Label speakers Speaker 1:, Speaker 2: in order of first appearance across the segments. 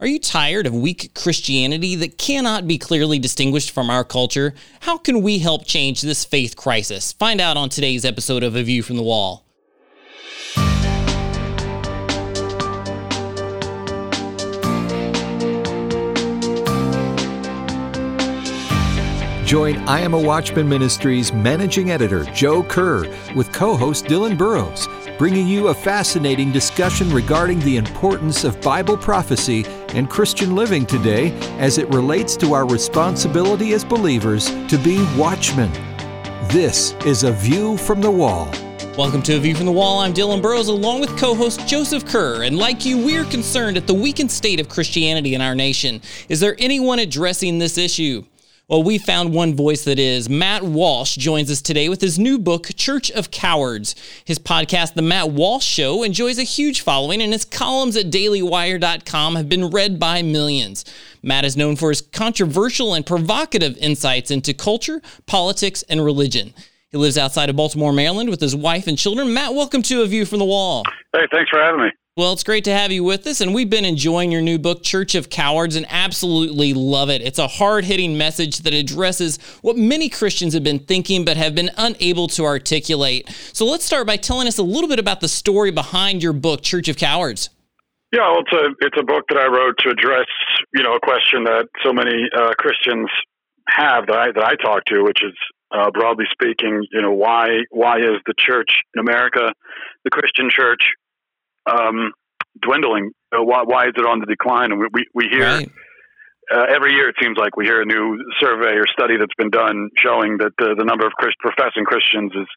Speaker 1: Are you tired of weak Christianity that cannot be clearly distinguished from our culture? How can we help change this faith crisis? Find out on today's episode of A View from the Wall.
Speaker 2: Join I Am a Watchman Ministries managing editor Joe Kerr with co host Dylan Burrows bringing you a fascinating discussion regarding the importance of Bible prophecy and Christian living today as it relates to our responsibility as believers to be watchmen. This is A View from the Wall.
Speaker 1: Welcome to A View from the Wall. I'm Dylan Burrows along with co host Joseph Kerr. And like you, we're concerned at the weakened state of Christianity in our nation. Is there anyone addressing this issue? Well, we found one voice that is. Matt Walsh joins us today with his new book, Church of Cowards. His podcast, The Matt Walsh Show, enjoys a huge following, and his columns at dailywire.com have been read by millions. Matt is known for his controversial and provocative insights into culture, politics, and religion. He lives outside of Baltimore, Maryland with his wife and children. Matt, welcome to A View from the Wall.
Speaker 3: Hey, thanks for having me.
Speaker 1: Well, it's great to have you with us, and we've been enjoying your new book, Church of Cowards, and absolutely love it. It's a hard hitting message that addresses what many Christians have been thinking but have been unable to articulate. So let's start by telling us a little bit about the story behind your book, Church of Cowards.
Speaker 3: Yeah, well, it's a it's a book that I wrote to address you know a question that so many uh, Christians have that I that I talk to, which is uh, broadly speaking, you know, why why is the church in America, the Christian church, um, dwindling. Uh, why, why is it on the decline? And we, we, we hear right. uh, every year, it seems like we hear a new survey or study that's been done showing that the, the number of Christ, professing Christians is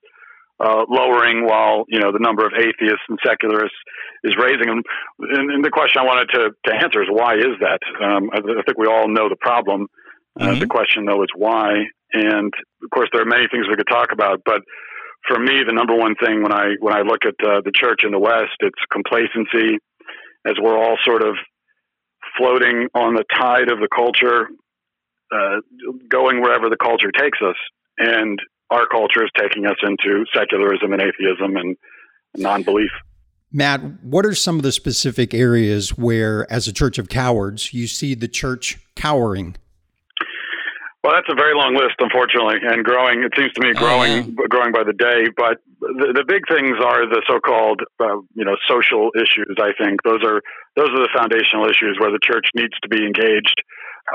Speaker 3: uh, lowering while, you know, the number of atheists and secularists is raising. And, and the question I wanted to, to answer is why is that? Um, I, I, think we all know the problem. Uh, mm-hmm. The question, though, is why. And of course, there are many things we could talk about, but for me, the number one thing when I when I look at uh, the church in the West, it's complacency, as we're all sort of floating on the tide of the culture, uh, going wherever the culture takes us, and our culture is taking us into secularism and atheism and non-belief.
Speaker 4: Matt, what are some of the specific areas where, as a church of cowards, you see the church cowering?
Speaker 3: Well, that's a very long list, unfortunately, and growing. It seems to me growing, oh, growing by the day. But the, the big things are the so-called, uh, you know, social issues. I think those are those are the foundational issues where the church needs to be engaged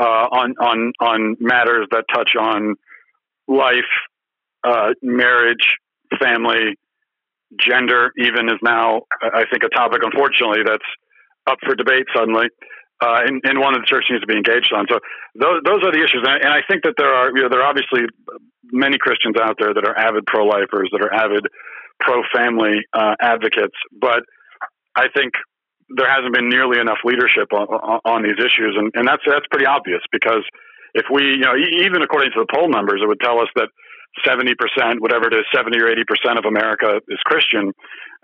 Speaker 3: uh, on on on matters that touch on life, uh, marriage, family, gender. Even is now, I think, a topic. Unfortunately, that's up for debate suddenly uh, and, one that the church needs to be engaged on. So those those are the issues, and I, and I think that there are you know there are obviously many Christians out there that are avid pro-lifers, that are avid pro-family uh, advocates, but I think there hasn't been nearly enough leadership on, on, on these issues, and, and that's that's pretty obvious because if we you know even according to the poll numbers, it would tell us that 70%, whatever it is, 70 or 80% of America is Christian.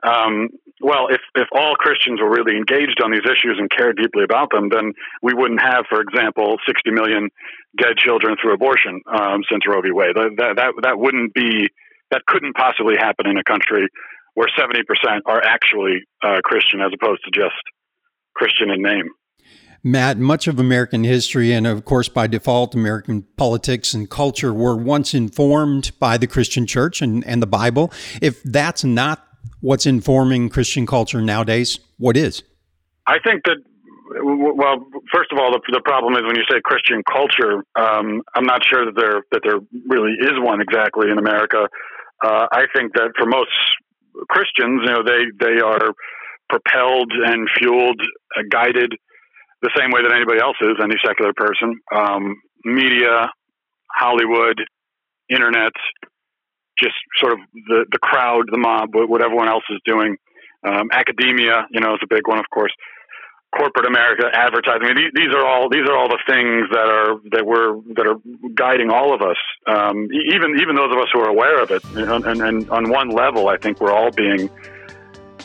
Speaker 3: Um, well, if, if all Christians were really engaged on these issues and cared deeply about them, then we wouldn't have, for example, 60 million dead children through abortion um, since Roe v. Wade. That, that, that wouldn't be, that couldn't possibly happen in a country where 70% are actually uh, Christian as opposed to just Christian in name.
Speaker 4: Matt, much of American history and, of course, by default, American politics and culture were once informed by the Christian church and, and the Bible. If that's not what's informing Christian culture nowadays, what is?
Speaker 3: I think that, well, first of all, the, the problem is when you say Christian culture, um, I'm not sure that there, that there really is one exactly in America. Uh, I think that for most Christians, you know, they, they are propelled and fueled, uh, guided the same way that anybody else is, any secular person. Um, media, Hollywood, internet, just sort of the, the crowd, the mob, what everyone else is doing. Um, academia, you know, is a big one, of course. Corporate America, advertising. I mean, these, these, are all these are all the things that are that we're that are guiding all of us. Um, even even those of us who are aware of it. And, and, and on one level, I think we're all being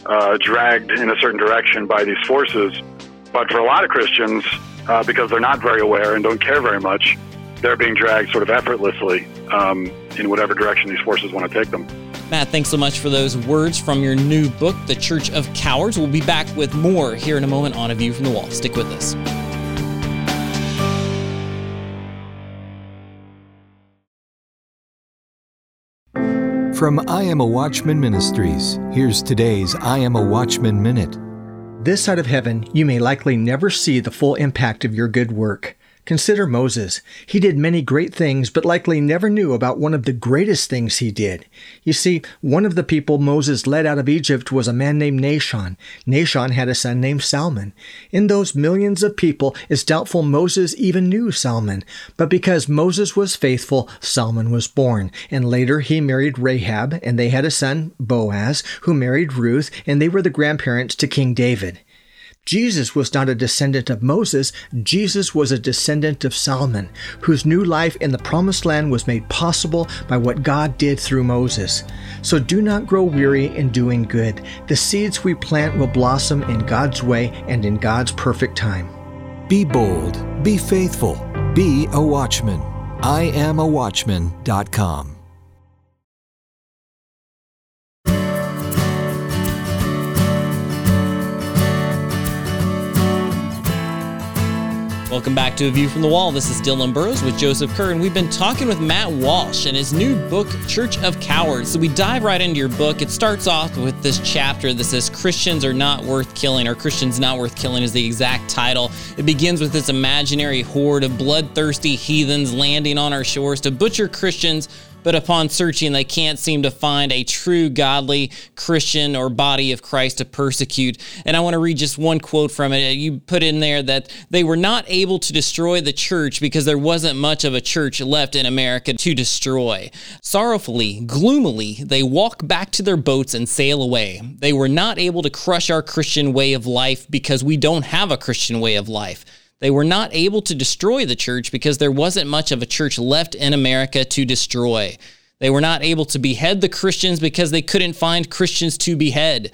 Speaker 3: uh, dragged in a certain direction by these forces. But for a lot of Christians, uh, because they're not very aware and don't care very much, they're being dragged sort of effortlessly um, in whatever direction these forces want to take them.
Speaker 1: Matt, thanks so much for those words from your new book, The Church of Cowards. We'll be back with more here in a moment on A View from the Wall. Stick with us.
Speaker 2: From I Am a Watchman Ministries, here's today's I Am a Watchman Minute.
Speaker 5: This side of heaven, you may likely never see the full impact of your good work. Consider Moses. He did many great things, but likely never knew about one of the greatest things he did. You see, one of the people Moses led out of Egypt was a man named Nahshon. Nahshon had a son named Salmon. In those millions of people, it's doubtful Moses even knew Salmon. But because Moses was faithful, Salmon was born. And later he married Rahab, and they had a son, Boaz, who married Ruth, and they were the grandparents to King David. Jesus was not a descendant of Moses, Jesus was a descendant of Salmon, whose new life in the promised land was made possible by what God did through Moses. So do not grow weary in doing good. The seeds we plant will blossom in God's way and in God's perfect time.
Speaker 2: Be bold, be faithful, be a watchman. I am a watchman.com.
Speaker 1: Welcome back to A View from the Wall. This is Dylan Burrows with Joseph Kerr, and we've been talking with Matt Walsh and his new book, Church of Cowards. So we dive right into your book. It starts off with this chapter that says Christians are not worth killing, or Christians not worth killing is the exact title. It begins with this imaginary horde of bloodthirsty heathens landing on our shores to butcher Christians but upon searching, they can't seem to find a true godly Christian or body of Christ to persecute. And I want to read just one quote from it. You put in there that they were not able to destroy the church because there wasn't much of a church left in America to destroy. Sorrowfully, gloomily, they walk back to their boats and sail away. They were not able to crush our Christian way of life because we don't have a Christian way of life. They were not able to destroy the church because there wasn't much of a church left in America to destroy. They were not able to behead the Christians because they couldn't find Christians to behead.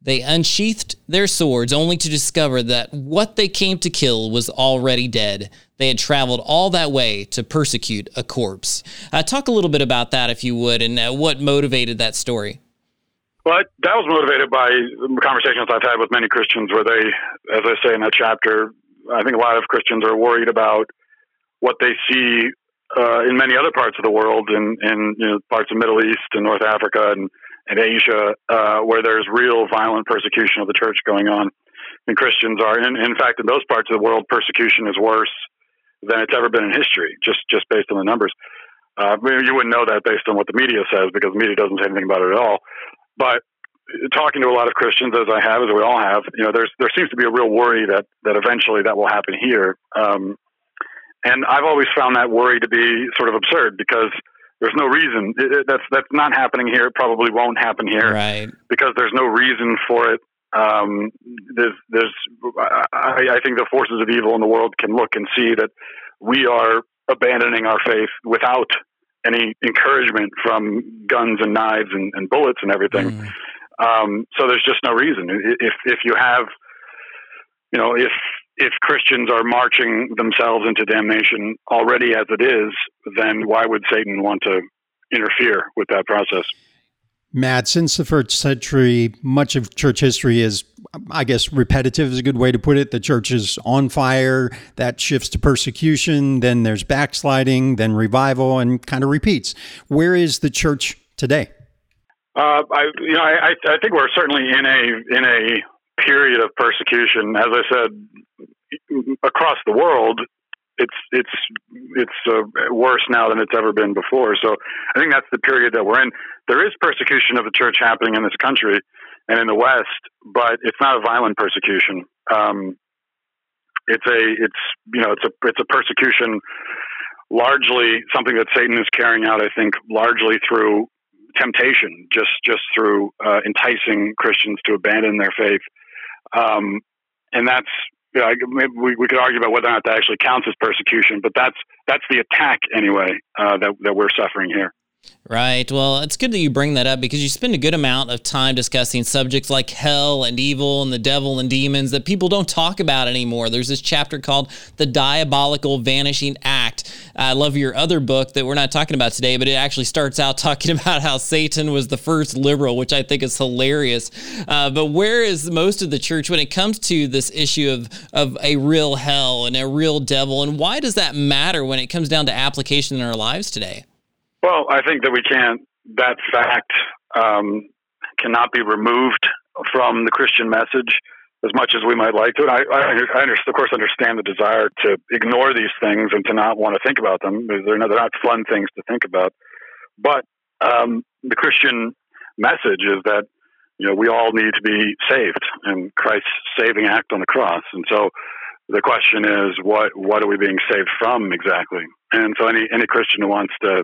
Speaker 1: They unsheathed their swords only to discover that what they came to kill was already dead. They had traveled all that way to persecute a corpse. Uh, talk a little bit about that, if you would, and uh, what motivated that story.
Speaker 3: Well, that was motivated by conversations I've had with many Christians where they, as I say in that chapter, I think a lot of Christians are worried about what they see uh, in many other parts of the world, in, in you know, parts of the Middle East and North Africa and, and Asia, uh, where there's real violent persecution of the church going on. And Christians are, in, in fact, in those parts of the world, persecution is worse than it's ever been in history, just just based on the numbers. Uh, you wouldn't know that based on what the media says because the media doesn't say anything about it at all. But talking to a lot of Christians, as I have, as we all have, you know, there's there seems to be a real worry that that eventually that will happen here. Um, and I've always found that worry to be sort of absurd because there's no reason it, it, that's that's not happening here. It probably won't happen here,
Speaker 1: right?
Speaker 3: Because there's no reason for it. Um, there's there's I, I think the forces of evil in the world can look and see that we are abandoning our faith without any encouragement from guns and knives and, and bullets and everything. Mm. Um, so there's just no reason. If if you have, you know, if if Christians are marching themselves into damnation already as it is, then why would Satan want to interfere with that process?
Speaker 4: Matt, since the first century, much of church history is, I guess, repetitive is a good way to put it. The church is on fire, that shifts to persecution, then there's backsliding, then revival, and kind of repeats. Where is the church today?
Speaker 3: Uh, I, you know, I, I think we're certainly in a in a period of persecution. As I said, across the world, it's it's it's uh, worse now than it's ever been before. So I think that's the period that we're in. There is persecution of the church happening in this country and in the West, but it's not a violent persecution. Um, it's a it's you know it's a it's a persecution largely something that Satan is carrying out. I think largely through temptation, just just through uh, enticing Christians to abandon their faith, um, and that's you know, we, we could argue about whether or not that actually counts as persecution, but that's that's the attack anyway uh, that that we're suffering here.
Speaker 1: Right. Well, it's good that you bring that up because you spend a good amount of time discussing subjects like hell and evil and the devil and demons that people don't talk about anymore. There's this chapter called The Diabolical Vanishing Act. I love your other book that we're not talking about today, but it actually starts out talking about how Satan was the first liberal, which I think is hilarious. Uh, but where is most of the church when it comes to this issue of, of a real hell and a real devil? And why does that matter when it comes down to application in our lives today?
Speaker 3: Well, I think that we can't that fact um, cannot be removed from the Christian message as much as we might like to. And I, I, I of course, understand the desire to ignore these things and to not want to think about them. They're not, they're not fun things to think about. But um, the Christian message is that you know we all need to be saved, and Christ's saving act on the cross. And so the question is, what what are we being saved from exactly? And so any any Christian who wants to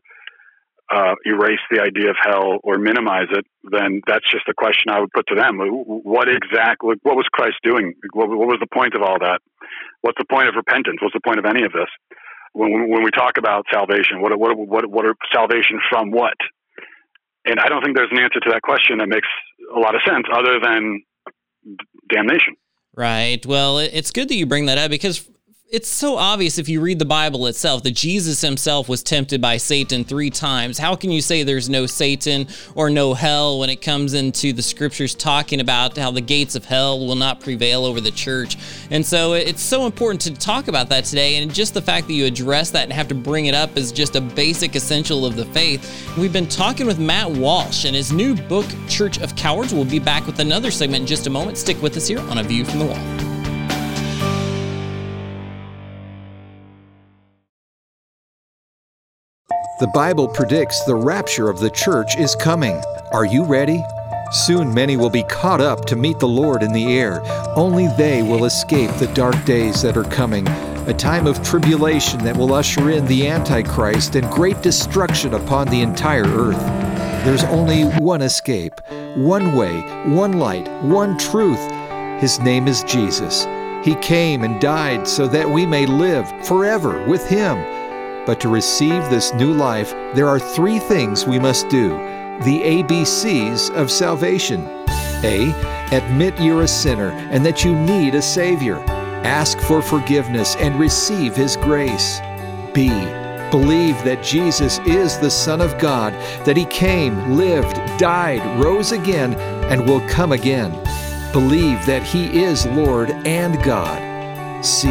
Speaker 3: uh, erase the idea of hell or minimize it, then that's just a question I would put to them. What exactly, what was Christ doing? What, what, was the point of all that? What's the point of repentance? What's the point of any of this? When, when we talk about salvation, what, what, what, what are salvation from what? And I don't think there's an answer to that question that makes a lot of sense other than damnation.
Speaker 1: Right. Well, it's good that you bring that up because it's so obvious if you read the Bible itself that Jesus himself was tempted by Satan three times. How can you say there's no Satan or no hell when it comes into the scriptures talking about how the gates of hell will not prevail over the church? And so it's so important to talk about that today. And just the fact that you address that and have to bring it up is just a basic essential of the faith. We've been talking with Matt Walsh and his new book, Church of Cowards. We'll be back with another segment in just a moment. Stick with us here on A View from the Wall.
Speaker 2: The Bible predicts the rapture of the church is coming. Are you ready? Soon many will be caught up to meet the Lord in the air. Only they will escape the dark days that are coming, a time of tribulation that will usher in the Antichrist and great destruction upon the entire earth. There's only one escape, one way, one light, one truth. His name is Jesus. He came and died so that we may live forever with Him. But to receive this new life, there are three things we must do the ABCs of salvation. A. Admit you're a sinner and that you need a Savior. Ask for forgiveness and receive His grace. B. Believe that Jesus is the Son of God, that He came, lived, died, rose again, and will come again. Believe that He is Lord and God. C.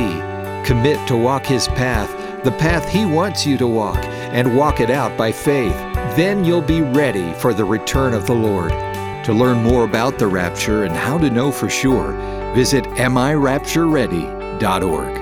Speaker 2: Commit to walk His path the path He wants you to walk, and walk it out by faith. Then you'll be ready for the return of the Lord. To learn more about the rapture and how to know for sure, visit AmIRaptureReady.org.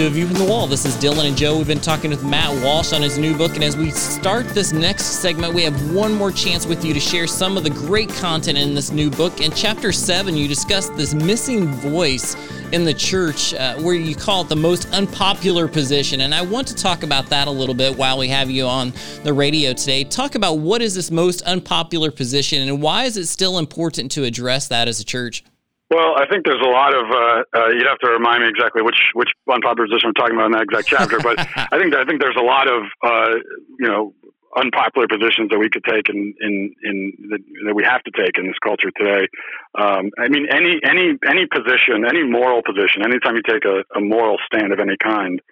Speaker 1: to A View from the Wall. This is Dylan and Joe. We've been talking with Matt Walsh on his new book. And as we start this next segment, we have one more chance with you to share some of the great content in this new book. In chapter seven, you discuss this missing voice in the church uh, where you call it the most unpopular position. And I want to talk about that a little bit while we have you on the radio today. Talk about what is this most unpopular position and why is it still important to address that as a church?
Speaker 3: Well, I think there's a lot of. Uh, uh, you'd have to remind me exactly which which unpopular position I'm talking about in that exact chapter, but I think I think there's a lot of uh, you know unpopular positions that we could take in in in the, that we have to take in this culture today. Um, I mean, any any any position, any moral position, anytime you take a, a moral stand of any kind,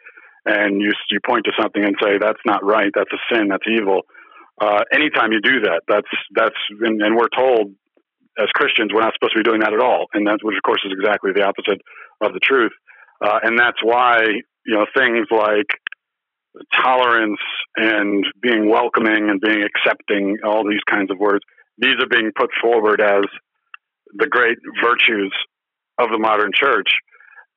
Speaker 3: and you you point to something and say that's not right, that's a sin, that's evil. Uh, anytime you do that, that's that's and, and we're told as Christians, we're not supposed to be doing that at all, and that, which of course is exactly the opposite of the truth. Uh, and that's why you know things like tolerance and being welcoming and being accepting, all these kinds of words, these are being put forward as the great virtues of the modern church.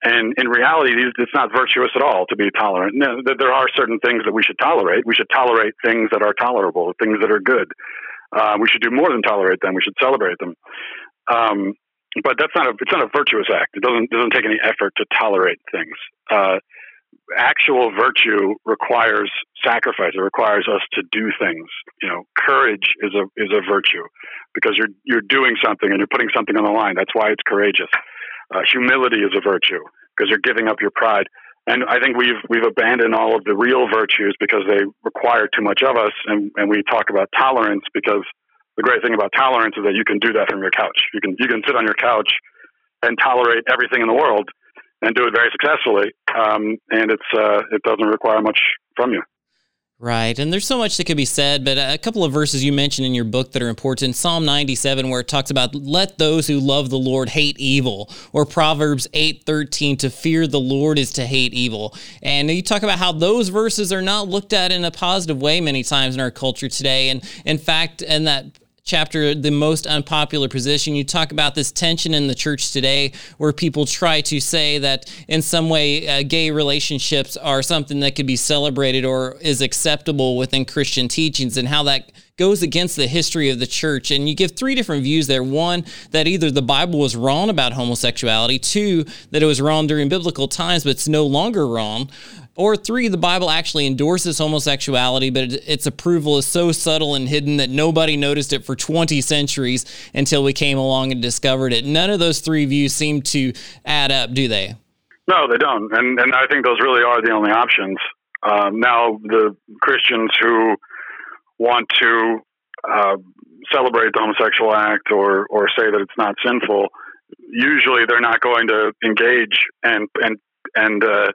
Speaker 3: And in reality, it's not virtuous at all to be tolerant. No, there are certain things that we should tolerate. We should tolerate things that are tolerable, things that are good. Uh, we should do more than tolerate them. We should celebrate them. Um, but that's not a it's not a virtuous act. It doesn't doesn't take any effort to tolerate things. Uh, actual virtue requires sacrifice. It requires us to do things. You know, courage is a is a virtue because you're you're doing something and you're putting something on the line. That's why it's courageous. Uh, humility is a virtue because you're giving up your pride. And I think we've we've abandoned all of the real virtues because they require too much of us, and, and we talk about tolerance because the great thing about tolerance is that you can do that from your couch. You can you can sit on your couch and tolerate everything in the world and do it very successfully, um, and it's uh, it doesn't require much from you.
Speaker 1: Right. And there's so much that could be said, but a couple of verses you mentioned in your book that are important. Psalm 97 where it talks about let those who love the Lord hate evil, or Proverbs 8:13 to fear the Lord is to hate evil. And you talk about how those verses are not looked at in a positive way many times in our culture today. And in fact, in that chapter, The Most Unpopular Position, you talk about this tension in the church today where people try to say that in some way uh, gay relationships are something that could be celebrated or is acceptable within Christian teachings and how that goes against the history of the church. And you give three different views there. One, that either the Bible was wrong about homosexuality. Two, that it was wrong during biblical times, but it's no longer wrong. Or three, the Bible actually endorses homosexuality, but its approval is so subtle and hidden that nobody noticed it for 20 centuries until we came along and discovered it. None of those three views seem to add up, do they?
Speaker 3: No, they don't. And, and I think those really are the only options. Um, now, the Christians who want to uh, celebrate the homosexual act or, or say that it's not sinful, usually they're not going to engage and, and, and, uh,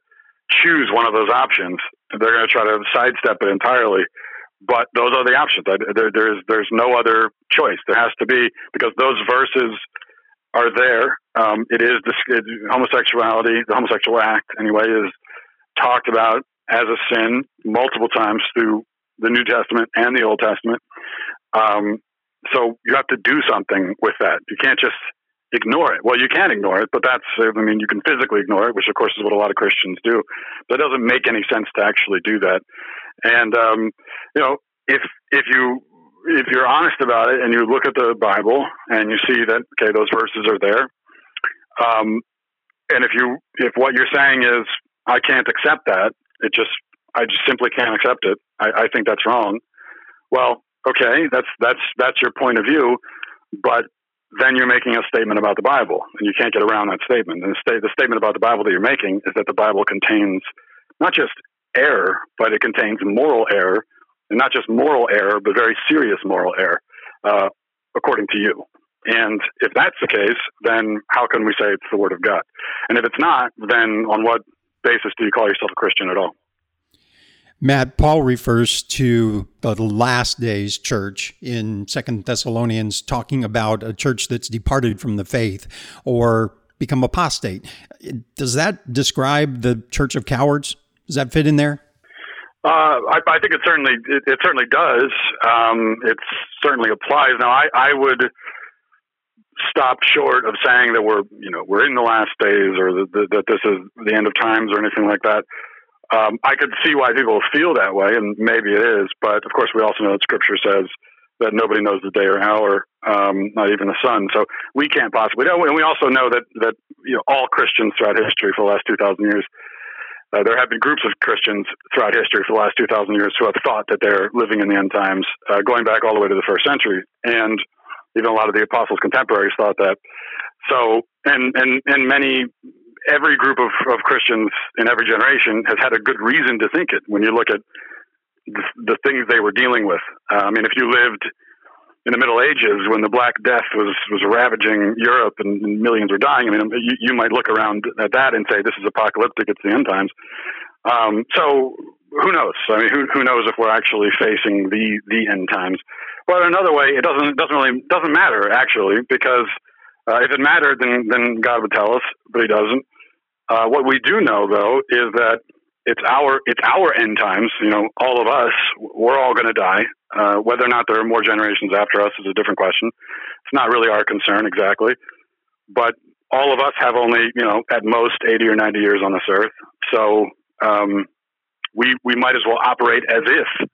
Speaker 3: choose one of those options. They're going to try to sidestep it entirely. But those are the options. There, there's there's no other choice. There has to be because those verses are there. Um, it is it, homosexuality, the homosexual act anyway, is talked about as a sin multiple times through the New Testament and the Old Testament. Um, so you have to do something with that. You can't just ignore it. Well, you can ignore it, but that's, I mean, you can physically ignore it, which of course is what a lot of Christians do. But it doesn't make any sense to actually do that. And, um, you know, if, if you, if you're honest about it and you look at the Bible and you see that, okay, those verses are there. Um, and if you, if what you're saying is, I can't accept that, it just, I just simply can't accept it. I, I think that's wrong. Well, okay, that's, that's, that's your point of view. But then you're making a statement about the Bible, and you can't get around that statement. And the, sta- the statement about the Bible that you're making is that the Bible contains not just error, but it contains moral error, and not just moral error, but very serious moral error, uh, according to you. And if that's the case, then how can we say it's the Word of God? And if it's not, then on what basis do you call yourself a Christian at all?
Speaker 4: Matt, Paul refers to the last days church in Second Thessalonians, talking about a church that's departed from the faith or become apostate. Does that describe the church of cowards? Does that fit in there?
Speaker 3: Uh, I, I, think it certainly it, it certainly does. Um, it certainly applies. Now, I, I would stop short of saying that we're you know we're in the last days or that, that this is the end of times or anything like that. Um, I could see why people feel that way, and maybe it is. But of course, we also know that Scripture says that nobody knows the day or hour, um, not even the son. So we can't possibly know. And we also know that that you know all Christians throughout history for the last two thousand years. Uh, there have been groups of Christians throughout history for the last 2,000 years who have thought that they're living in the end times, uh, going back all the way to the first century. And even a lot of the apostles' contemporaries thought that. So, and, and, and many every group of, of Christians in every generation has had a good reason to think it when you look at the, the things they were dealing with. Uh, I mean, if you lived in the Middle Ages when the Black Death was, was ravaging Europe and, and millions were dying, I mean, you, you, might look around at that and say, this is apocalyptic, it's the end times. Um, so who knows? I mean, who, who knows if we're actually facing the, the end times? But another way, it doesn't, doesn't really, doesn't matter actually, because uh, if it mattered, then, then God would tell us, but he doesn't. Uh, what we do know, though, is that it's our it's our end times. You know, all of us, we're all going to die. Uh, whether or not there are more generations after us is a different question. It's not really our concern exactly, but all of us have only you know at most eighty or ninety years on this earth. So um, we we might as well operate as if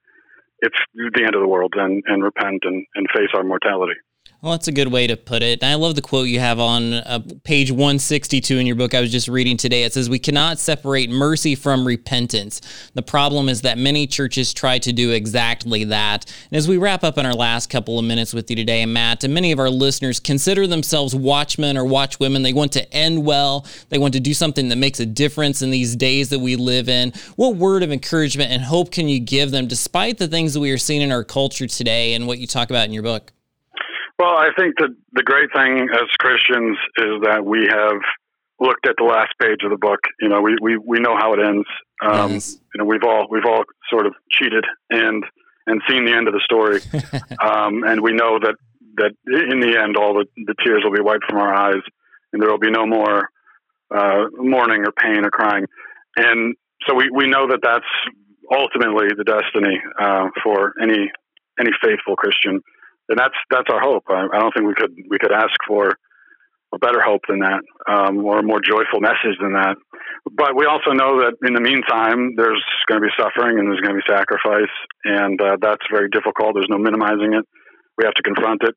Speaker 3: it's the end of the world and, and repent and, and face our mortality.
Speaker 1: Well, that's a good way to put it. And I love the quote you have on uh, page 162 in your book I was just reading today. It says, We cannot separate mercy from repentance. The problem is that many churches try to do exactly that. And as we wrap up in our last couple of minutes with you today, Matt, and many of our listeners consider themselves watchmen or watchwomen. They want to end well, they want to do something that makes a difference in these days that we live in. What word of encouragement and hope can you give them despite the things that we are seeing in our culture today and what you talk about in your book?
Speaker 3: Well, I think that the great thing as Christians is that we have looked at the last page of the book. You know, we we, we know how it ends. Um. You know, we've all we've all sort of cheated and and seen the end of the story, um, and we know that that in the end, all the, the tears will be wiped from our eyes, and there will be no more uh, mourning or pain or crying. And so we, we know that that's ultimately the destiny uh, for any any faithful Christian, and that's that's our hope. I, I, don't think we could we could ask for a better hope than that, um, or a more joyful message than that. But we also know that in the meantime, there's going to be suffering and there's going to be sacrifice, and uh, that's very difficult. There's no minimizing it. We have to confront it,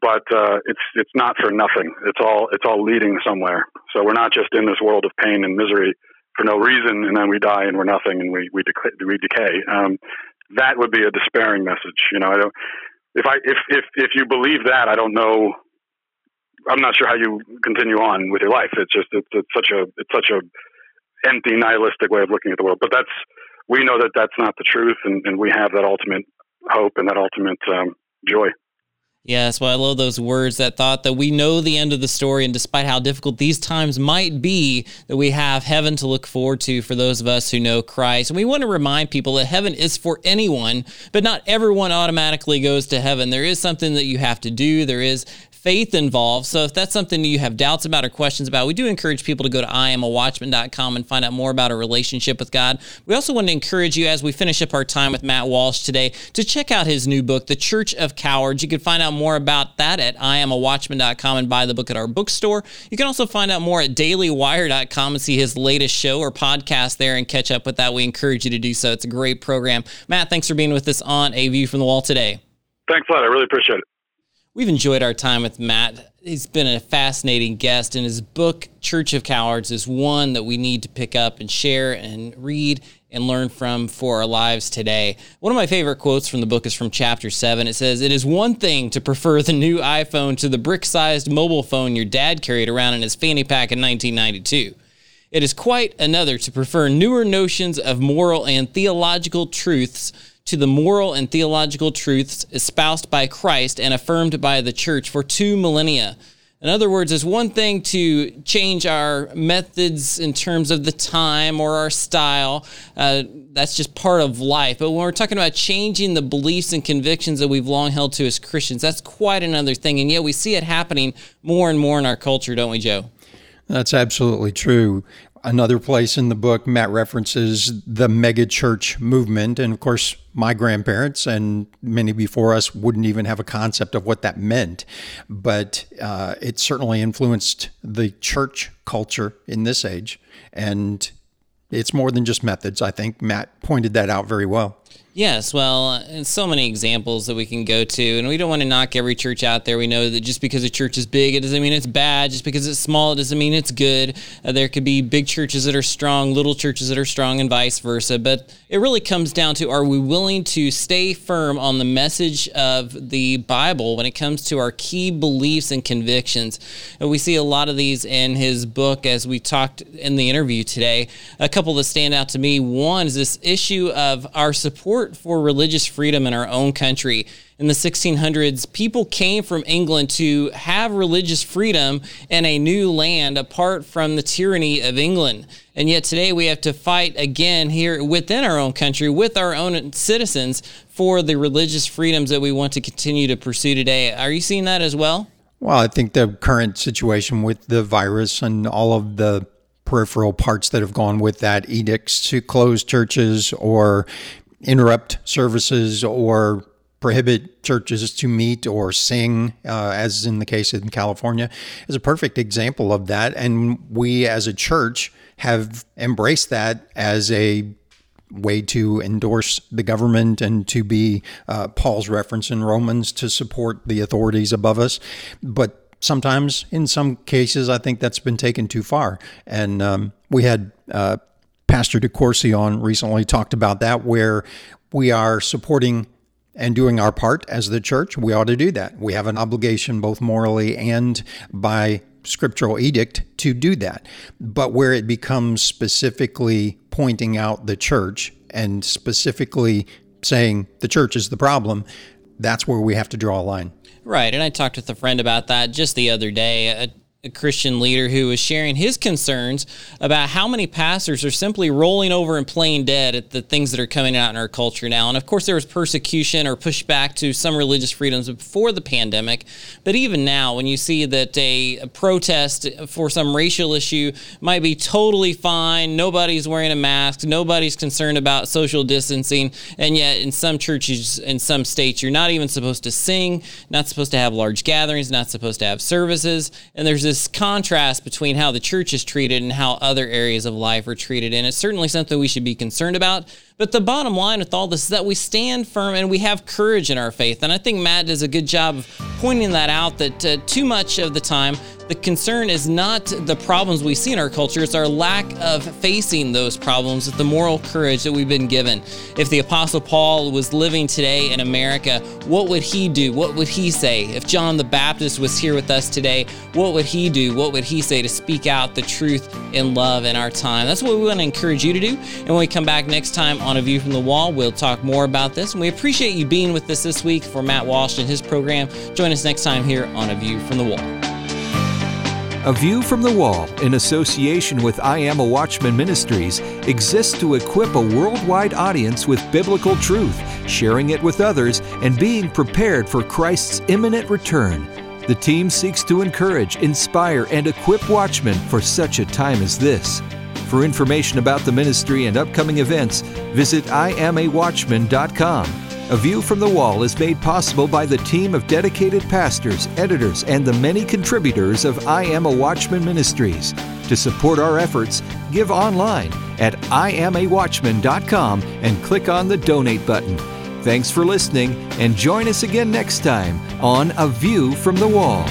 Speaker 3: but uh, it's it's not for nothing. It's all it's all leading somewhere. So we're not just in this world of pain and misery for no reason, and then we die and we're nothing and we we, dec- we decay. Um, that would be a despairing message. You know, I don't. If I if if if you believe that, I don't know. I'm not sure how you continue on with your life. It's just it's, it's such a it's such a empty nihilistic way of looking at the world. But that's we know that that's not the truth, and, and we have that ultimate hope and that ultimate um, joy.
Speaker 1: Yes, well, I love those words, that thought that we know the end of the story, and despite how difficult these times might be, that we have heaven to look forward to for those of us who know Christ. And we want to remind people that heaven is for anyone, but not everyone automatically goes to heaven. There is something that you have to do, there is faith involved. So if that's something you have doubts about or questions about, we do encourage people to go to iamawatchman.com and find out more about a relationship with God. We also want to encourage you as we finish up our time with Matt Walsh today to check out his new book, The Church of Cowards. You can find out more about that at iamawatchman.com and buy the book at our bookstore. You can also find out more at dailywire.com and see his latest show or podcast there and catch up with that. We encourage you to do so. It's a great program. Matt, thanks for being with us on A View from the Wall today.
Speaker 3: Thanks a lot. I really appreciate it.
Speaker 1: We've enjoyed our time with Matt. He's been a fascinating guest, and his book, Church of Cowards, is one that we need to pick up and share and read and learn from for our lives today. One of my favorite quotes from the book is from chapter 7. It says, It is one thing to prefer the new iPhone to the brick sized mobile phone your dad carried around in his fanny pack in 1992. It is quite another to prefer newer notions of moral and theological truths to the moral and theological truths espoused by Christ and affirmed by the church for two millennia. In other words, it's one thing to change our methods in terms of the time or our style. Uh, that's just part of life. But when we're talking about changing the beliefs and convictions that we've long held to as Christians, that's quite another thing. And yet we see it happening more and more in our culture, don't we, Joe?
Speaker 4: That's absolutely true. Another place in the book, Matt references the megachurch movement. And of course, my grandparents and many before us wouldn't even have a concept of what that meant. But uh, it certainly influenced the church culture in this age. And it's more than just methods. I think Matt pointed that out very well.
Speaker 1: Yes, well, and so many examples that we can go to, and we don't want to knock every church out there. We know that just because a church is big, it doesn't mean it's bad. Just because it's small, it doesn't mean it's good. Uh, there could be big churches that are strong, little churches that are strong, and vice versa. But it really comes down to are we willing to stay firm on the message of the Bible when it comes to our key beliefs and convictions? And we see a lot of these in his book as we talked in the interview today. A couple that stand out to me one is this issue of our support support for religious freedom in our own country. In the 1600s, people came from England to have religious freedom in a new land apart from the tyranny of England. And yet today we have to fight again here within our own country with our own citizens for the religious freedoms that we want to continue to pursue today. Are you seeing that as well?
Speaker 4: Well, I think the current situation with the virus and all of the peripheral parts that have gone with that edicts to close churches or interrupt services or prohibit churches to meet or sing, uh, as in the case in California, is a perfect example of that. And we as a church have embraced that as a way to endorse the government and to be uh, Paul's reference in Romans to support the authorities above us. But sometimes, in some cases, I think that's been taken too far. And um, we had uh, Pastor DeCourcy on recently talked about that, where we are supporting and doing our part as the church. We ought to do that. We have an obligation, both morally and by scriptural edict, to do that. But where it becomes specifically pointing out the church and specifically saying the church is the problem, that's where we have to draw a line.
Speaker 1: Right. And I talked with a friend about that just the other day. Uh, A Christian leader who was sharing his concerns about how many pastors are simply rolling over and playing dead at the things that are coming out in our culture now. And of course, there was persecution or pushback to some religious freedoms before the pandemic. But even now, when you see that a, a protest for some racial issue might be totally fine, nobody's wearing a mask, nobody's concerned about social distancing, and yet in some churches, in some states, you're not even supposed to sing, not supposed to have large gatherings, not supposed to have services. And there's this contrast between how the church is treated and how other areas of life are treated. And it's certainly something we should be concerned about. But the bottom line with all this is that we stand firm and we have courage in our faith. And I think Matt does a good job of pointing that out that uh, too much of the time, the concern is not the problems we see in our culture, it's our lack of facing those problems with the moral courage that we've been given. If the Apostle Paul was living today in America, what would he do? What would he say? If John the Baptist was here with us today, what would he do? What would he say to speak out the truth in love in our time? That's what we want to encourage you to do. And when we come back next time on A View from the Wall, we'll talk more about this. And we appreciate you being with us this week for Matt Walsh and his program. Join us next time here on A View from the Wall.
Speaker 2: A View from the Wall, in association with I Am a Watchman Ministries, exists to equip a worldwide audience with biblical truth, sharing it with others, and being prepared for Christ's imminent return. The team seeks to encourage, inspire, and equip watchmen for such a time as this. For information about the ministry and upcoming events, visit iamawatchman.com. A View from the Wall is made possible by the team of dedicated pastors, editors, and the many contributors of I Am a Watchman Ministries. To support our efforts, give online at iamawatchman.com and click on the donate button. Thanks for listening and join us again next time on A View from the Wall.